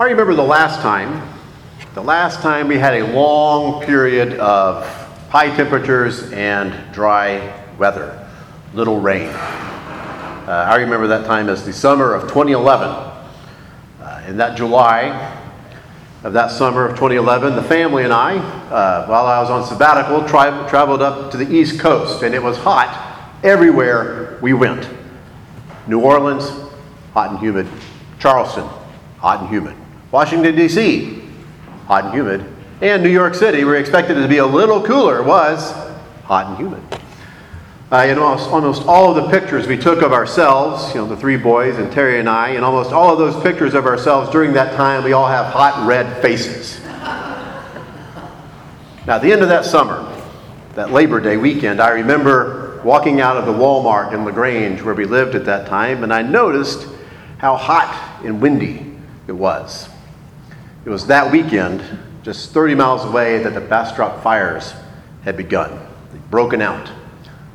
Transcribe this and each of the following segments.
I remember the last time, the last time we had a long period of high temperatures and dry weather, little rain. Uh, I remember that time as the summer of 2011. Uh, in that July of that summer of 2011, the family and I, uh, while I was on sabbatical, tri- traveled up to the East Coast, and it was hot everywhere we went. New Orleans, hot and humid. Charleston, hot and humid. Washington, D.C., hot and humid. And New York City, where expected to be a little cooler, was hot and humid. Uh, in almost, almost all of the pictures we took of ourselves, you know, the three boys and Terry and I, and almost all of those pictures of ourselves during that time, we all have hot red faces. now, at the end of that summer, that Labor Day weekend, I remember walking out of the Walmart in LaGrange where we lived at that time, and I noticed how hot and windy it was. It was that weekend, just 30 miles away, that the Bastrop fires had begun. They'd broken out.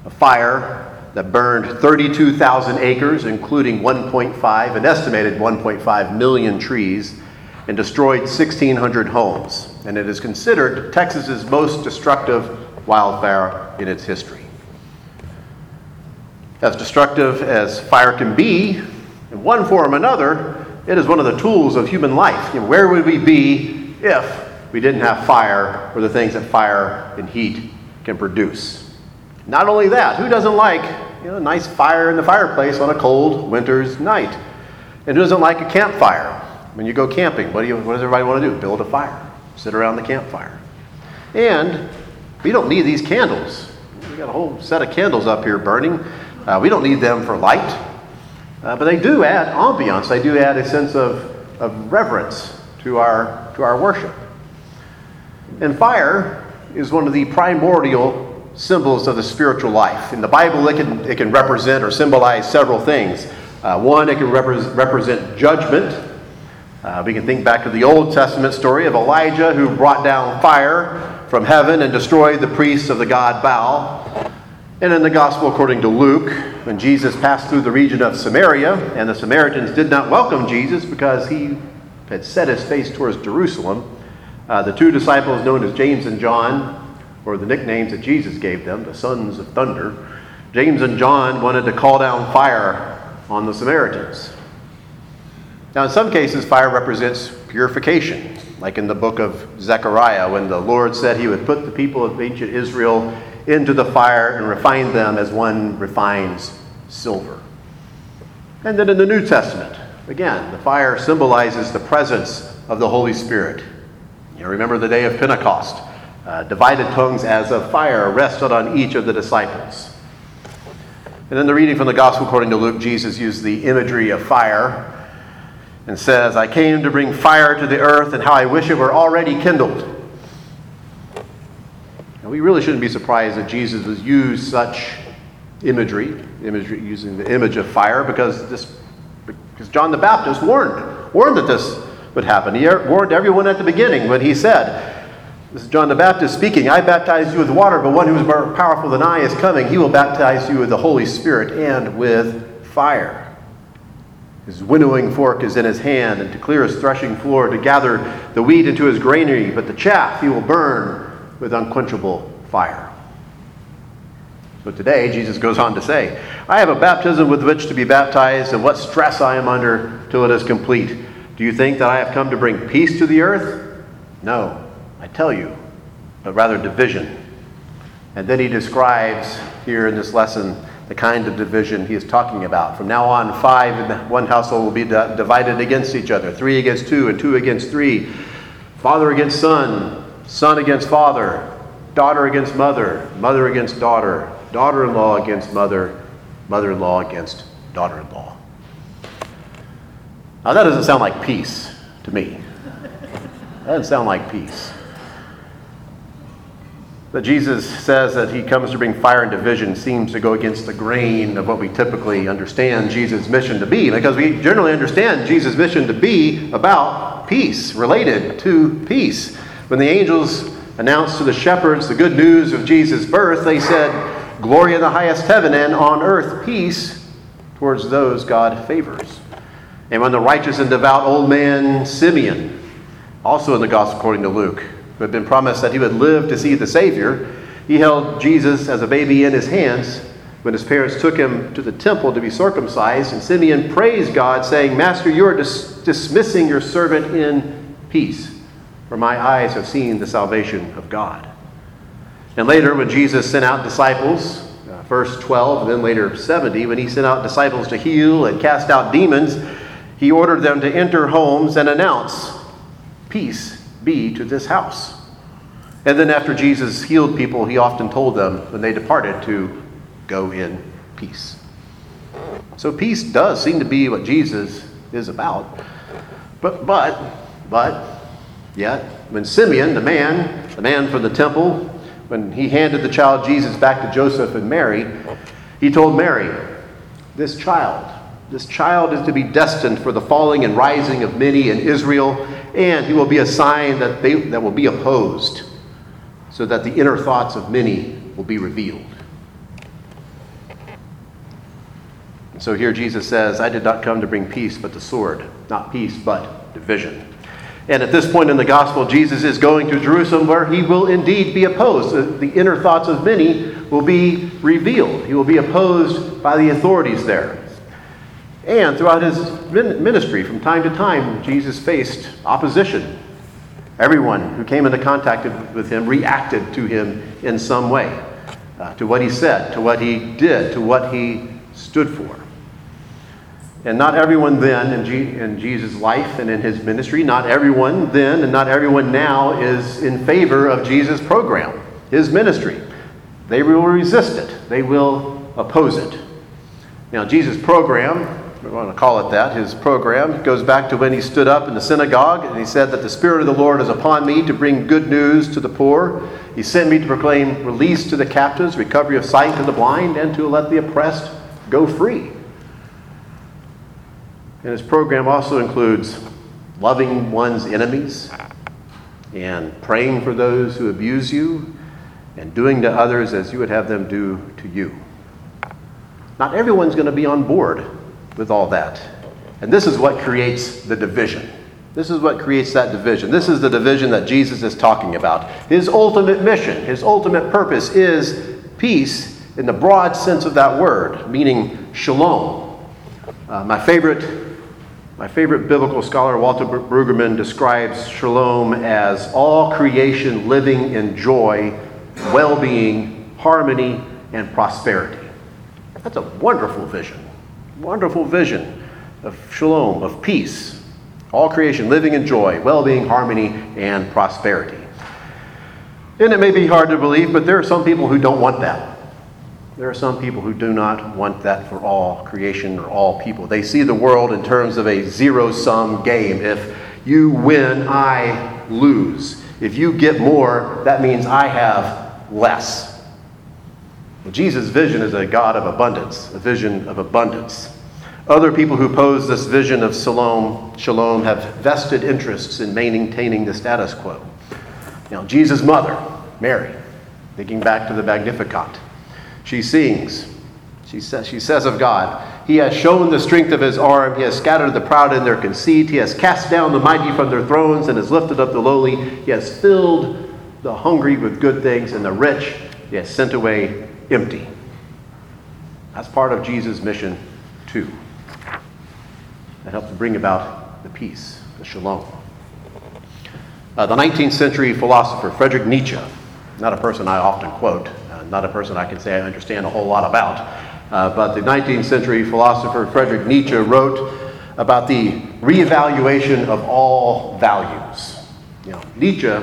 A fire that burned 32,000 acres, including 1.5, an estimated 1.5 million trees, and destroyed 1,600 homes. And it is considered Texas's most destructive wildfire in its history. As destructive as fire can be, in one form or another, it is one of the tools of human life. You know, where would we be if we didn't have fire or the things that fire and heat can produce? Not only that, who doesn't like you know, a nice fire in the fireplace on a cold winter's night? And who doesn't like a campfire? When you go camping, what, do you, what does everybody want to do? Build a fire, sit around the campfire. And we don't need these candles. We got a whole set of candles up here burning. Uh, we don't need them for light. Uh, but they do add ambiance, they do add a sense of, of reverence to our, to our worship. And fire is one of the primordial symbols of the spiritual life. In the Bible, it can, it can represent or symbolize several things. Uh, one, it can repre- represent judgment. Uh, we can think back to the Old Testament story of Elijah who brought down fire from heaven and destroyed the priests of the god Baal. And in the Gospel according to Luke, when Jesus passed through the region of Samaria, and the Samaritans did not welcome Jesus because he had set his face towards Jerusalem, uh, the two disciples known as James and John, or the nicknames that Jesus gave them, the sons of thunder, James and John wanted to call down fire on the Samaritans. Now, in some cases, fire represents purification, like in the book of Zechariah, when the Lord said he would put the people of ancient Israel into the fire and refine them as one refines silver. And then in the New Testament, again, the fire symbolizes the presence of the Holy Spirit. You remember the day of Pentecost. Uh, divided tongues as of fire rested on each of the disciples. And in the reading from the Gospel according to Luke, Jesus used the imagery of fire and says, I came to bring fire to the earth, and how I wish it were already kindled. We really shouldn't be surprised that Jesus has used such imagery, imagery using the image of fire, because this because John the Baptist warned, warned that this would happen. He warned everyone at the beginning when he said, This is John the Baptist speaking, I baptize you with water, but one who is more powerful than I is coming. He will baptize you with the Holy Spirit and with fire. His winnowing fork is in his hand, and to clear his threshing floor, to gather the wheat into his granary, but the chaff he will burn with unquenchable fire. So today, Jesus goes on to say, I have a baptism with which to be baptized, and what stress I am under till it is complete. Do you think that I have come to bring peace to the earth? No, I tell you, but rather division. And then he describes here in this lesson the kind of division he is talking about. From now on, five in one household will be divided against each other three against two, and two against three, father against son, son against father, daughter against mother, mother against daughter, daughter in law against mother, mother in law against daughter in law. Now, that doesn't sound like peace to me. That doesn't sound like peace. That Jesus says that he comes to bring fire and division seems to go against the grain of what we typically understand Jesus' mission to be, because we generally understand Jesus' mission to be about peace, related to peace. When the angels announced to the shepherds the good news of Jesus' birth, they said, Glory in the highest heaven and on earth peace towards those God favors. And when the righteous and devout old man Simeon, also in the Gospel according to Luke, who had been promised that he would live to see the Savior, he held Jesus as a baby in his hands when his parents took him to the temple to be circumcised. And Simeon praised God, saying, Master, you are dis- dismissing your servant in peace, for my eyes have seen the salvation of God. And later, when Jesus sent out disciples, uh, first 12 and then later 70, when he sent out disciples to heal and cast out demons, he ordered them to enter homes and announce, Peace be to this house. And then, after Jesus healed people, he often told them when they departed to go in peace. So, peace does seem to be what Jesus is about. But, but, but, yet, when Simeon, the man, the man from the temple, when he handed the child Jesus back to Joseph and Mary, he told Mary, This child, this child is to be destined for the falling and rising of many in Israel, and he will be a sign that, they, that will be opposed, so that the inner thoughts of many will be revealed. And so here Jesus says, I did not come to bring peace, but the sword. Not peace, but division. And at this point in the gospel, Jesus is going to Jerusalem where he will indeed be opposed. The, inner thoughts of many will be revealed. He will be opposed by the authorities there. And throughout his ministry, from time to time, Jesus faced opposition. Everyone who came into contact with him reacted to him in some way, uh, to what he said, to what he did, to what he stood for. And not everyone then in, G- in Jesus' life and in his ministry, not everyone then and not everyone now is in favor of Jesus' program, his ministry. They will resist it, they will oppose it. Now, Jesus' program, we want to call it that, his program goes back to when he stood up in the synagogue and he said that the Spirit of the Lord is upon me to bring good news to the poor. He sent me to proclaim release to the captives, recovery of sight to the blind, and to let the oppressed go free. And his program also includes loving one's enemies and praying for those who abuse you and doing to others as you would have them do to you. Not everyone's going to be on board with all that. And this is what creates the division. This is what creates that division. This is the division that Jesus is talking about. His ultimate mission, his ultimate purpose is peace in the broad sense of that word, meaning shalom. Uh, my favorite my favorite biblical scholar, Walter Brueggemann, describes shalom as all creation living in joy, well being, harmony, and prosperity. That's a wonderful vision. Wonderful vision of shalom, of peace. All creation living in joy, well being, harmony, and prosperity. And it may be hard to believe, but there are some people who don't want that. There are some people who do not want that for all creation or all people. They see the world in terms of a zero sum game. If you win, I lose. If you get more, that means I have less. Well, Jesus' vision is a God of abundance, a vision of abundance. Other people who pose this vision of shalom, shalom have vested interests in maintaining the status quo. Now, Jesus' mother, Mary, thinking back to the Magnificat, she sings. She says, she says of God, He has shown the strength of His arm. He has scattered the proud in their conceit. He has cast down the mighty from their thrones and has lifted up the lowly. He has filled the hungry with good things, and the rich He has sent away empty. That's part of Jesus' mission, too. That helps to bring about the peace, the shalom. Uh, the 19th century philosopher Friedrich Nietzsche, not a person I often quote, not a person I can say I understand a whole lot about. Uh, but the 19th century philosopher Friedrich Nietzsche wrote about the reevaluation of all values. You know, Nietzsche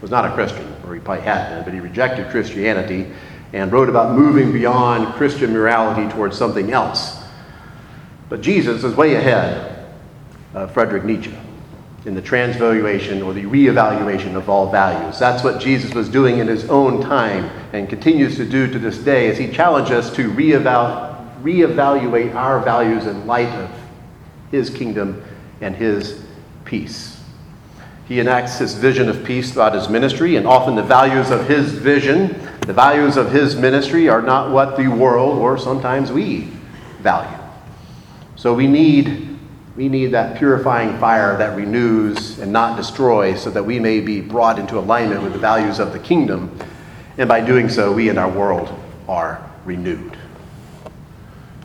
was not a Christian, or he probably had been, but he rejected Christianity and wrote about moving beyond Christian morality towards something else. But Jesus is way ahead of Friedrich Nietzsche in the transvaluation or the reevaluation of all values. That's what Jesus was doing in his own time and continues to do to this day as he challenged us to reeval- reevaluate our values in light of his kingdom and his peace. He enacts his vision of peace throughout his ministry, and often the values of his vision, the values of his ministry, are not what the world or sometimes we value. So we need We need that purifying fire that renews and not destroys so that we may be brought into alignment with the values of the kingdom. And by doing so, we and our world are renewed.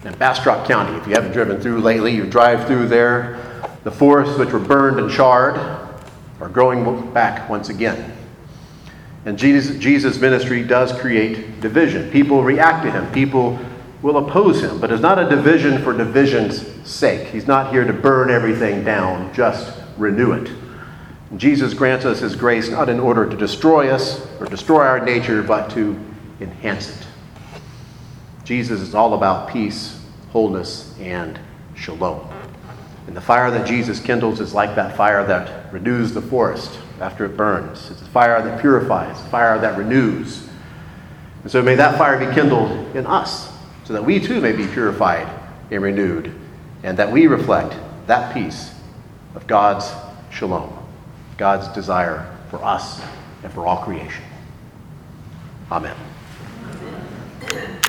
In Bastrop County, if you haven't driven through lately, you drive through there, the forests which were burned and charred are growing back once again. And Jesus, ministry does create division. People react to him. People will oppose him, but it's not a division for division's sake. He's not here to burn everything down, just renew it. Jesus grants us his grace not in order to destroy us or destroy our nature, but to enhance it. Jesus is all about peace, wholeness, and shalom. And the fire that Jesus kindles is like that fire that renews the forest after it burns. It's a fire that purifies, a fire that renews. And so may that fire be kindled in us so that we too may be purified and renewed, and that we reflect that peace of God's shalom, God's desire for us and for all creation. Amen.